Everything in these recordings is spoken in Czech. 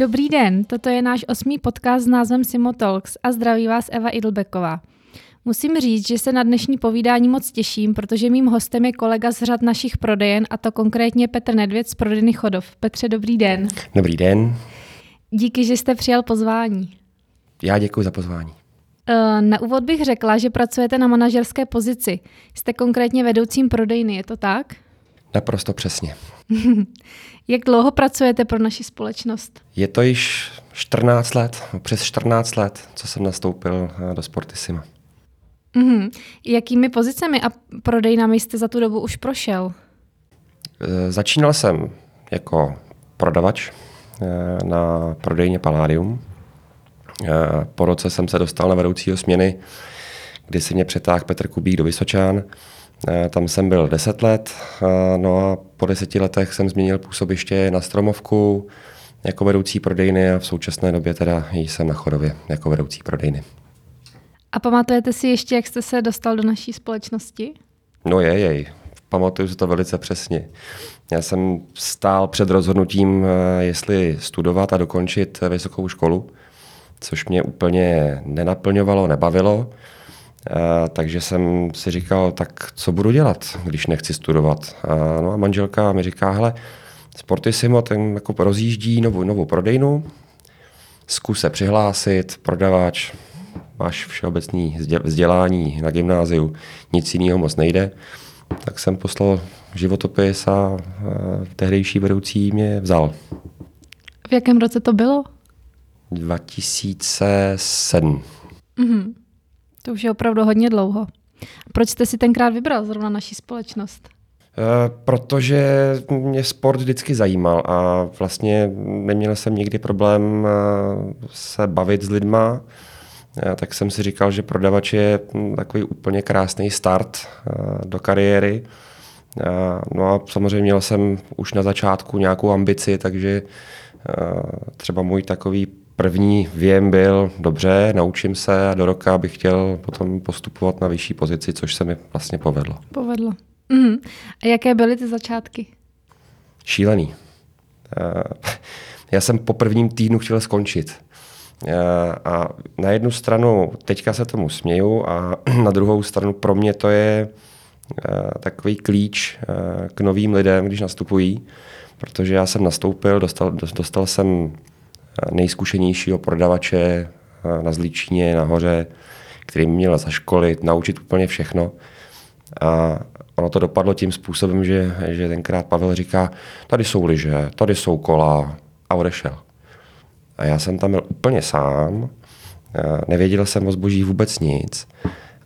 Dobrý den, toto je náš osmý podcast s názvem Simo Talks a zdraví vás Eva Idlbeková. Musím říct, že se na dnešní povídání moc těším, protože mým hostem je kolega z řad našich prodejen, a to konkrétně Petr Nedvěd z prodejny Chodov. Petře, dobrý den. Dobrý den. Díky, že jste přijal pozvání. Já děkuji za pozvání. Eh, na úvod bych řekla, že pracujete na manažerské pozici. Jste konkrétně vedoucím prodejny, je to tak? Naprosto přesně. Jak dlouho pracujete pro naši společnost? Je to již 14 let, přes 14 let, co jsem nastoupil eh, do Sportissima. Mm-hmm. Jakými pozicemi a prodejnami jste za tu dobu už prošel? E, začínal jsem jako prodavač e, na prodejně Palladium. Po roce jsem se dostal na vedoucího směny, kdy si mě přetáhl Petr Kubík do Vysočán. Tam jsem byl 10 let, no a po deseti letech jsem změnil působiště na Stromovku jako vedoucí prodejny a v současné době teda jsem na Chodově jako vedoucí prodejny. A pamatujete si ještě, jak jste se dostal do naší společnosti? No je, jej. Pamatuju si to velice přesně. Já jsem stál před rozhodnutím, eh, jestli studovat a dokončit vysokou školu, což mě úplně nenaplňovalo, nebavilo. Eh, takže jsem si říkal, tak co budu dělat, když nechci studovat. No a manželka mi říká, hele, Sportissimo ten jako rozjíždí novou, novou prodejnu, zkus se přihlásit, prodavač, máš všeobecný vzdělání na gymnáziu, nic jiného moc nejde, tak jsem poslal životopis a, tehdejší vedoucí mě vzal. V jakém roce to bylo? 2007. Mm-hmm. To už je opravdu hodně dlouho. Proč jste si tenkrát vybral zrovna naší společnost? E, protože mě sport vždycky zajímal a vlastně neměl jsem nikdy problém e, se bavit s lidma, tak jsem si říkal, že prodavač je takový úplně krásný start eh, do kariéry. No a samozřejmě měl jsem už na začátku nějakou ambici, takže eh, třeba můj takový první věm byl, dobře, naučím se a do roka bych chtěl potom postupovat na vyšší pozici, což se mi vlastně povedlo. Povedlo. Mm. A jaké byly ty začátky? Šílený. Eh, já jsem po prvním týdnu chtěl skončit. Eh, a na jednu stranu teďka se tomu směju a na druhou stranu pro mě to je eh, takový klíč k novým lidem, když nastupují, protože já jsem nastoupil, dostal, dostal jsem nejzkušenějšího prodavače na Zlíčině, nahoře, který mě měl zaškolit, naučit úplně všechno. A ono to dopadlo tím způsobem, že, že tenkrát Pavel říká, tady jsou lyže, tady jsou kola a odešel. A já jsem tam byl úplně sám, nevěděl jsem o zboží vůbec nic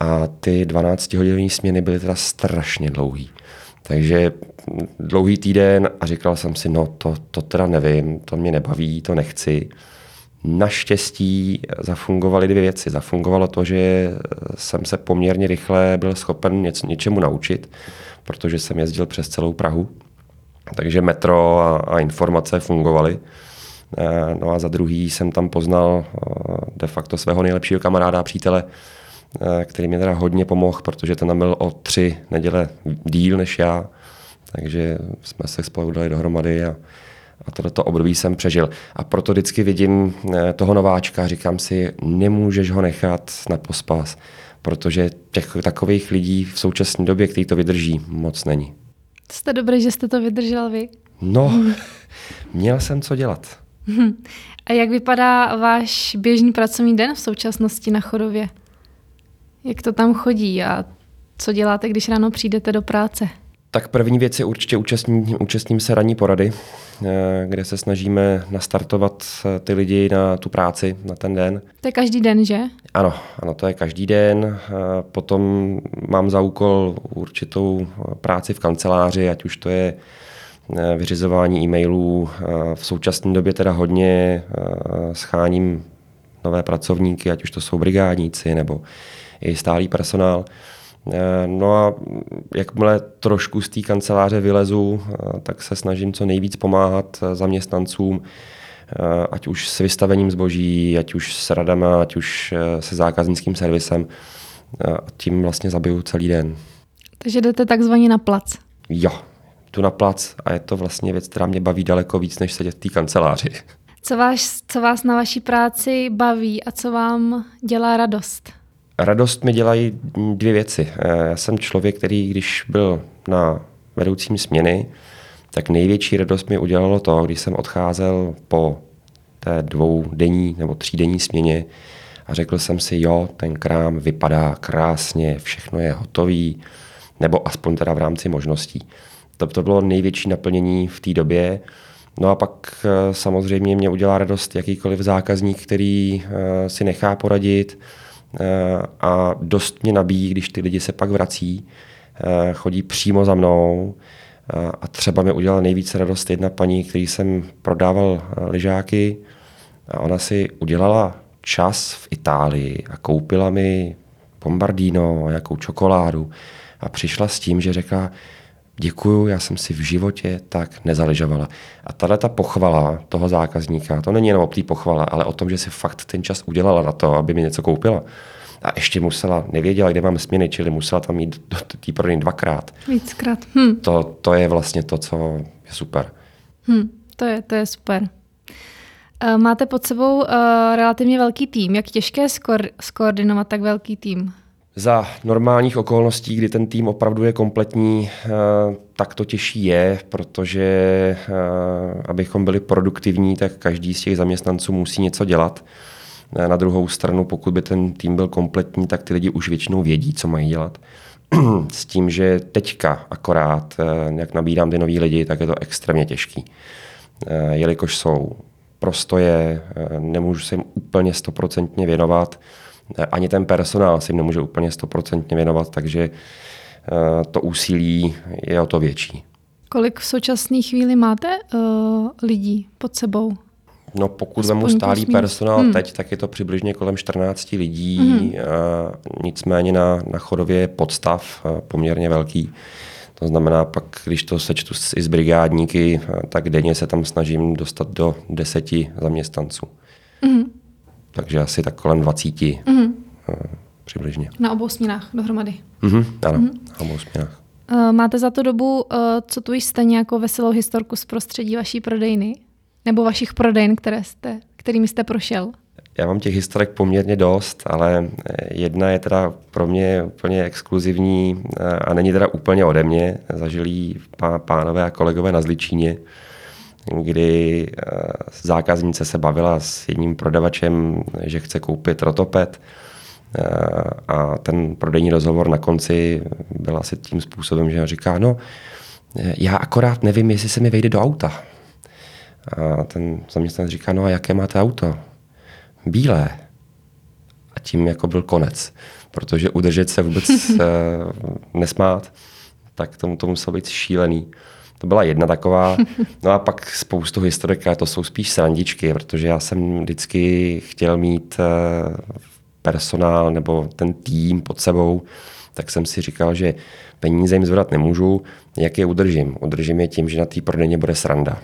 a ty 12 hodinové směny byly teda strašně dlouhý. Takže dlouhý týden a říkal jsem si, no to, to teda nevím, to mě nebaví, to nechci. Naštěstí zafungovaly dvě věci. Zafungovalo to, že jsem se poměrně rychle byl schopen něco, něčemu naučit, protože jsem jezdil přes celou Prahu. Takže metro a, a informace fungovaly. Eh, no a za druhý jsem tam poznal eh, de facto svého nejlepšího kamaráda a přítele, který mi teda hodně pomohl, protože ten byl o tři neděle díl než já, takže jsme se spolu dali dohromady a, a tohleto období jsem přežil. A proto vždycky vidím toho nováčka, říkám si, nemůžeš ho nechat na pospas, protože těch takových lidí v současné době, který to vydrží, moc není. Jste dobrý, že jste to vydržel vy. No, měl jsem co dělat. A jak vypadá váš běžný pracovní den v současnosti na Chodově? Jak to tam chodí a co děláte, když ráno přijdete do práce? Tak první věc je určitě účastním, účastním se ranní porady, eh, kde se snažíme nastartovat eh, ty lidi na tu práci, na ten den. To je každý den, že? Ano, ano, to je každý den. Eh, potom mám za úkol určitou práci v kanceláři, ať už to je vyřizování e-mailů. V současné době teda hodně scháním nové pracovníky, ať už to jsou brigádníci nebo i stálý personál. No a jakmile trošku z té kanceláře vylezu, tak se snažím co nejvíc pomáhat zaměstnancům, ať už s vystavením zboží, ať už s radama, ať už se zákaznickým servisem. Tím vlastně zabiju celý den. Takže jdete takzvaně na plac. Jo, tu na plac a je to vlastně věc, která mě baví daleko víc, než sedět v té kanceláři. Co vás, co vás na vaší práci baví a co vám dělá radost? Radost mi dělají dvě věci. Já jsem člověk, který když byl na vedoucím směny, tak největší radost mi udělalo to, když jsem odcházel po té dvoudenní nebo třídenní směně a řekl jsem si, jo, ten krám vypadá krásně, všechno je hotový, nebo aspoň teda v rámci možností. To, to bylo největší naplnění v té době. No a pak eh, samozřejmě mě udělá radost jakýkoliv zákazník, který eh, si nechá poradit eh, a dost mě nabíjí, když ty lidi se pak vrací, chodí přímo za mnou, a třeba mi udělala nejvíce radost jedna paní, který jsem prodával lyžáky a ona si udělala čas v Itálii a koupila mi bombardino, nějakou čokoládu a přišla s tím, že řekla, děkuju, já jsem si v životě tak nezaližovala. A tahle ta pochvala toho zákazníka, to není jenom o té pochvale, ale o tom, že si fakt ten čas udělala na to, aby mi něco koupila. A ještě musela, nevěděla, kde mám směny, čili musela tam jít do té prodejny dvakrát. Víckrát. Hm. To, to je vlastně to, co je super. Hm, to je, to je super. Eh, máte pod sebou uh, relativně velký tým. Jak těžké skor- skoordinovat tak velký tým? Za normálních okolností, kdy ten tým opravdu je kompletní, uh, tak to těžší je, protože uh, abychom byli produktivní, tak každý z těch zaměstnanců musí něco dělat. Na druhou stranu, pokud by ten tým byl kompletní, tak ty lidi už většinou vědí, co mají dělat. S tím, že teďka akorát, jak nabírám ty nový lidi, tak je to extrémně těžký. Jelikož jsou prostoje, eh, nemůžu se jim úplně stoprocentně věnovat, eh, ani ten personál si nemůže úplně stoprocentně věnovat, takže eh, to úsilí je o to větší. Kolik v současné chvíli máte uh, lidí pod sebou? No pokud vemu stálý personál hmm. teď, tak je to přibližně kolem 14 lidí, hmm. nicméně na, na chodově je podstav poměrně velký. To znamená, pak, když to sečtu i z brigádníky, tak denně se tam snažím dostat do deseti zaměstnanců. Mm-hmm. Takže asi tak kolem 20 mm-hmm. přibližně. Na obou směnách dohromady. Mm-hmm, ano, mm-hmm. na obou směnách. Uh, máte za to dobu, uh, co tu jste nějakou veselou historku z prostředí vaší prodejny? Nebo vašich prodejn, které jste, kterými jste prošel? Já mám těch historek poměrně dost, ale eh, jedna je teda pro mě úplně exkluzivní eh, a není teda úplně ode mě. Zažili pánové a kolegové na Zličíně, kdy eh, zákaznice se bavila s jedním prodavačem, že chce koupit rotopet a ten prodejní rozhovor na konci byl asi tím způsobem, že říká, no já akorát nevím, jestli se mi vejde do auta. A ten zaměstnanec říká, no a jaké máte auto? bílé. A tím jako byl konec. Protože udržet se vůbec nesmát, tak tomu to muselo být šílený. To byla jedna taková. No a pak spoustu historek, ale to jsou spíš srandičky, protože já jsem vždycky chtěl mít uh, personál nebo ten tým pod sebou, tak jsem si říkal, že peníze jim zvedat nemůžu, jak je udržím. Udržím je tím, že na té prodejně bude sranda.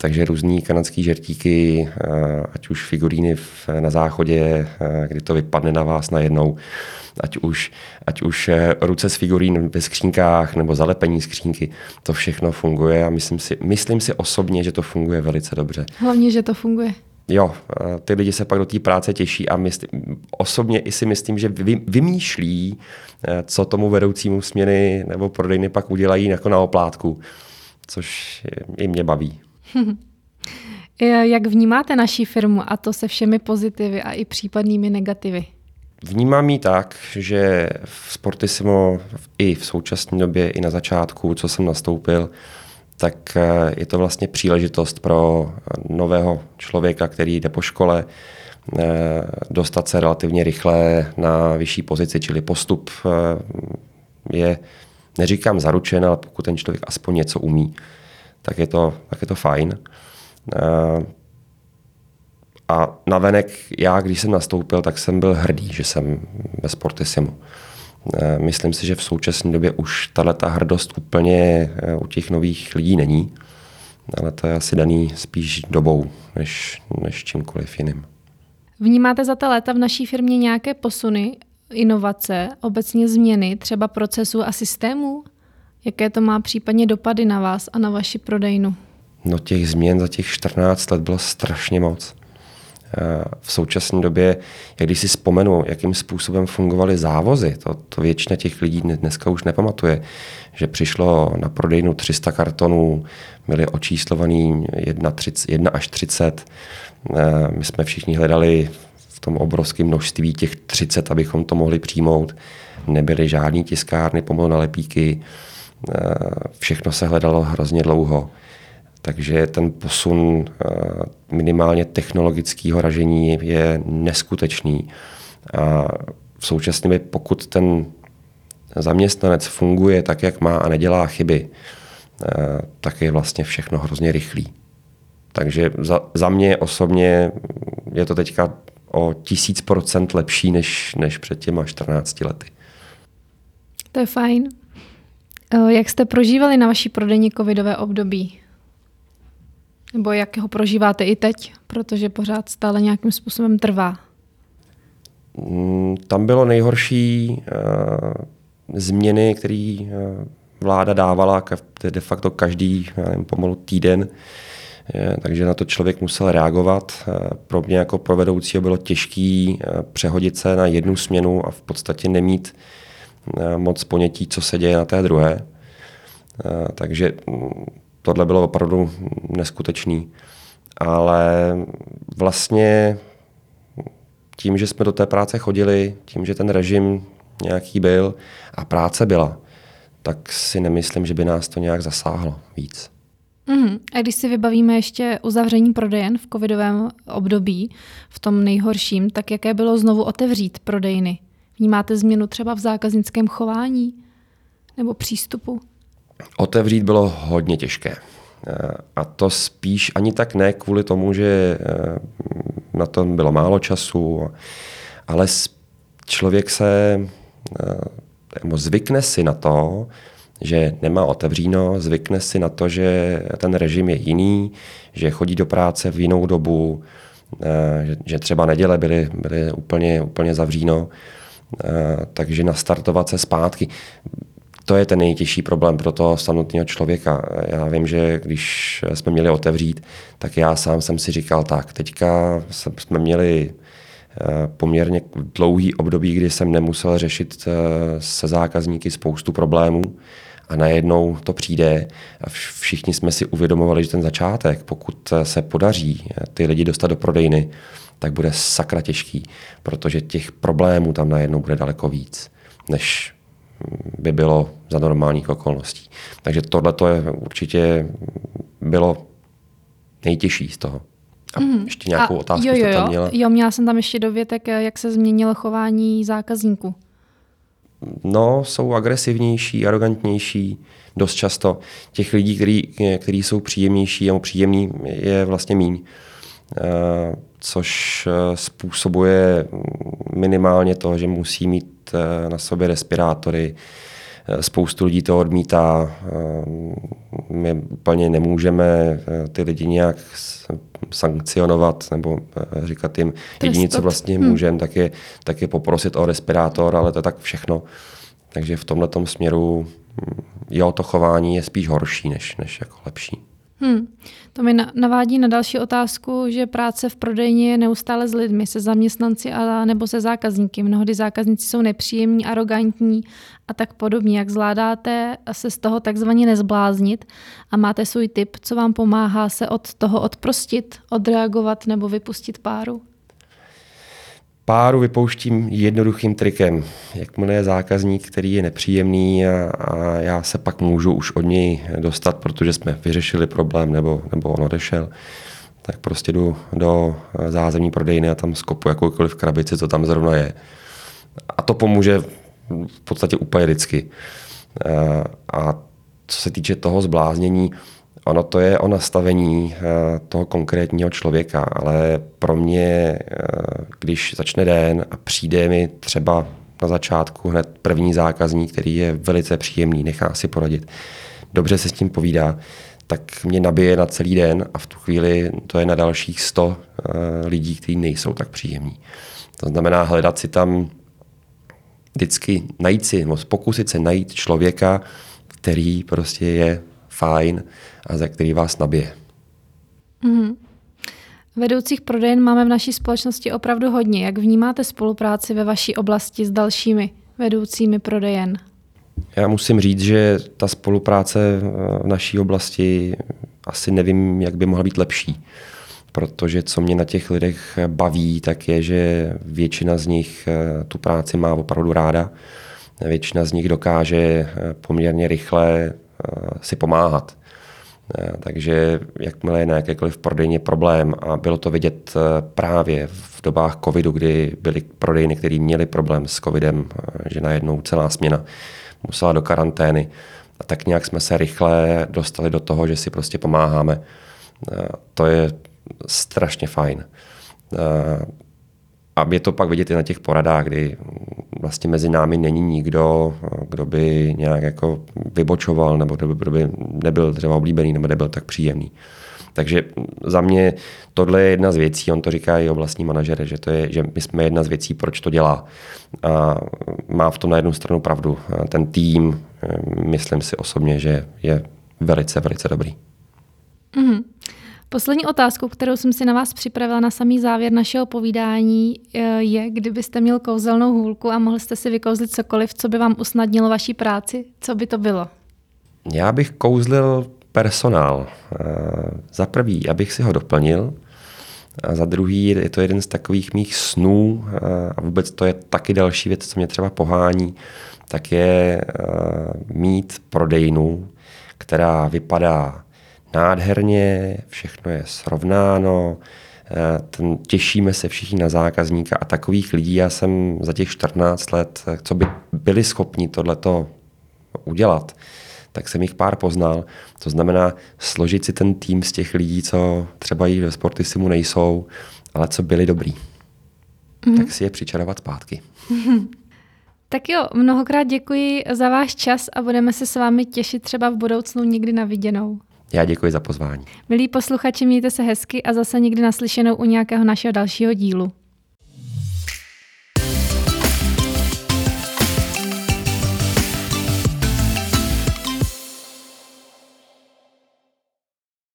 Takže různý kanadský žertíky, eh, ať už figuríny na záchodě, eh, kdy to vypadne na vás najednou, ať už, ať už eh, ruce z figurín ve skřínkách nebo zalepení skřínky, to všechno funguje a myslím si, myslím si osobně, že to funguje velice dobře. Hlavně, že to funguje. Jo, ty lidi se pak do té práce těší a myslím, osobně i si myslím, že vy, vymýšlí, co tomu vedoucímu směny nebo prodejny pak udělají jako na oplátku, což i mě baví. Jak vnímáte naší firmu a to se všemi pozitivy a i případnými negativy? Vnímám ji tak, že v Sportissimo i v současné době, i na začátku, co jsem nastoupil, tak eh, je to vlastně příležitost pro nového člověka, který jde po škole, eh, dostat se relativně rychle na vyšší pozici, čili postup eh, je, neříkám zaručen, ale pokud ten člověk aspoň něco umí, tak je to, tak je to fajn. Eh, a navenek já, když jsem nastoupil, tak jsem byl hrdý, že jsem ve Sportisimu. Eh, myslím si, že v současné době už tato hrdost úplně eh, u těch nových lidí není, ale to je asi daný spíš dobou, než, než čímkoliv jiným. Vnímáte za ta léta v naší firmě nějaké posuny, inovace, obecně změny, třeba procesů a systémů? Jaké to má případně dopady na vás a na vaši prodejnu? No těch změn za těch 14 let bylo strašně moc. V současné době, jak když si vzpomenu, jakým způsobem fungovaly závozy, to, to většina těch lidí dneska už nepamatuje, že přišlo na prodejnu 300 kartonů, byly očíslovaný 1, 30, 1 až 30. My jsme všichni hledali v tom obrovském množství těch 30, abychom to mohli přijmout. Nebyly žádné tiskárny, pomalu na lepíky. Všechno se hledalo hrozně dlouho. Takže ten posun eh, minimálně technologického ražení je neskutečný. A v současné pokud ten zaměstnanec funguje tak, jak má a nedělá chyby, eh, tak je vlastně všechno hrozně rychlý. Takže za, za mě osobně je to teďka o tisíc procent lepší než, než před těma 14 lety. To je fajn. Eh, jak jste prožívali na vaší prodejní covidové období? Nebo jak ho prožíváte i teď, protože pořád stále nějakým způsobem trvá? Mm, tam bylo nejhorší uh, změny, které uh, vláda dávala de facto každý nevím, pomalu týden, takže na to člověk musel reagovat. Pro mě jako pro vedoucího bylo těžké přehodit se na jednu směnu a v podstatě nemít moc ponětí, co se děje na té druhé. Takže mm, tohle bylo opravdu neskutečný. Ale vlastně tím, že jsme do té práce chodili, tím, že ten režim nějaký byl a práce byla, tak si nemyslím, že by nás to nějak zasáhlo víc. Mm. A když si vybavíme ještě uzavření prodejen v covidovém období, v tom nejhorším, tak jaké bylo znovu otevřít prodejny? Vnímáte změnu třeba v zákaznickém chování nebo přístupu? Otevřít bylo hodně těžké. Eh, a to spíš ani tak ne kvůli tomu, že eh, na tom bylo málo času, ale člověk se eh, zvykne si na to, že nemá otevříno, zvykne si na to, že ten režim je jiný, že chodí do práce v jinou dobu, že třeba neděle byly, byly úplně, úplně zavříno, takže nastartovat se zpátky to je ten nejtěžší problém pro toho samotného člověka. Já vím, že když jsme měli otevřít, tak já sám jsem si říkal, tak teďka jsme měli eh, poměrně dlouhý období, kdy jsem nemusel řešit eh, se zákazníky spoustu problémů a najednou to přijde a všichni jsme si uvědomovali, že ten začátek, pokud se podaří eh, ty lidi dostat do prodejny, tak bude sakra těžký, protože těch problémů tam najednou bude daleko víc, než by bylo za normálních okolností. Takže tohle to je určitě bylo nejtěžší z toho. A mm. ještě nějakou a otázku jo, jo, jste tam měla? Jo, měla jsem tam ještě dovětek, jak se změnilo chování zákazníků. No, jsou agresivnější, arrogantnější, dost často. Těch lidí, který, který jsou příjemnější nebo příjemný, je vlastně míň. Eh, což eh, způsobuje minimálně to, že musí mít eh, na sobě respirátory. Spoustu lidí to odmítá. My úplně nemůžeme ty lidi nějak sankcionovat nebo říkat jim, jediné, co vlastně hmm. můžeme, tak je, tak je poprosit o respirátor, ale to je tak všechno. Takže v tomhle směru hm, jo, to chování je spíš horší než, než jako lepší. Hmm. To mi navádí na další otázku, že práce v prodejně je neustále s lidmi, se zaměstnanci a nebo se zákazníky. Mnohdy zákazníci jsou nepříjemní, arrogantní a tak podobně. Jak zvládáte se z toho takzvaně nezbláznit a máte svůj tip, co vám pomáhá se od toho odprostit, odreagovat nebo vypustit páru? Páru vypouštím jednoduchým trikem. Jakmile je zákazník, který je nepříjemný a, a já se pak můžu už od něj dostat, protože jsme vyřešili problém nebo, nebo on odešel, tak prostě jdu do zázemní prodejny a tam skopu jakoukoliv krabici, co tam zrovna je. A to pomůže v podstatě úplně vždycky. A co se týče toho zbláznění, Ono to je o nastavení eh, toho konkrétního člověka, ale pro mě, eh, když začne den a přijde mi třeba na začátku hned první zákazník, který je velice příjemný, nechá si poradit, dobře se s tím povídá, tak mě nabije na celý den a v tu chvíli to je na dalších 100 eh, lidí, kteří nejsou tak příjemní. To znamená hledat si tam vždycky najít si, nebo pokusit se najít člověka, který prostě je fajn a za který vás nabije. Mm-hmm. Vedoucích prodejen máme v naší společnosti opravdu hodně. Jak vnímáte spolupráci ve vaší oblasti s dalšími vedoucími prodejen? Já musím říct, že ta spolupráce v naší oblasti asi nevím, jak by mohla být lepší. Protože co mě na těch lidech baví, tak je, že většina z nich eh, tu práci má opravdu ráda. Většina z nich dokáže eh, poměrně rychle eh, si pomáhat. Takže jakmile je na jakékoliv prodejně problém a bylo to vidět právě v dobách covidu, kdy byly prodejny, které měly problém s covidem, že najednou celá směna musela do karantény, a tak nějak jsme se rychle dostali do toho, že si prostě pomáháme. To je strašně fajn. A je to pak vidět i na těch poradách, kdy vlastně mezi námi není nikdo, kdo by nějak jako vybočoval, nebo kdo by nebyl třeba oblíbený, nebo nebyl tak příjemný. Takže za mě tohle je jedna z věcí, on to říká i o vlastní manažere, že, to je, že my jsme jedna z věcí, proč to dělá. A má v tom na jednu stranu pravdu. Ten tým, myslím si osobně, že je velice, velice dobrý. Mm-hmm. Poslední otázku, kterou jsem si na vás připravila na samý závěr našeho povídání, eh, je, kdybyste měl kouzelnou hůlku a mohl jste si vykouzlit cokoliv, co by vám usnadnilo vaší práci, co by to bylo? Já bych kouzlil personál. Eh, za prvý, abych si ho doplnil, a za druhý je to jeden z takových mých snů eh, a vůbec to je taky další věc, co mě třeba pohání, tak je mít prodejnu, která vypadá nádherně, všechno je srovnáno, eh, ten, těšíme se všichni na zákazníka a takových lidí já jsem za těch 14 let, eh, co by byli schopni tohleto udělat, tak jsem jich pár poznal. To znamená složit si ten tým z těch lidí, co třeba i ve Sportisimu nejsou, ale co byli dobrý. Mm-hmm. Tak si je přičarovat zpátky. Mm-hmm. Tak jo, mnohokrát děkuji za váš čas a budeme se s vámi těšit třeba v budoucnu někdy na viděnou. Já děkuji za pozvání. Milí posluchači, mějte se hezky a zase někdy naslyšenou u nějakého našeho dalšího dílu.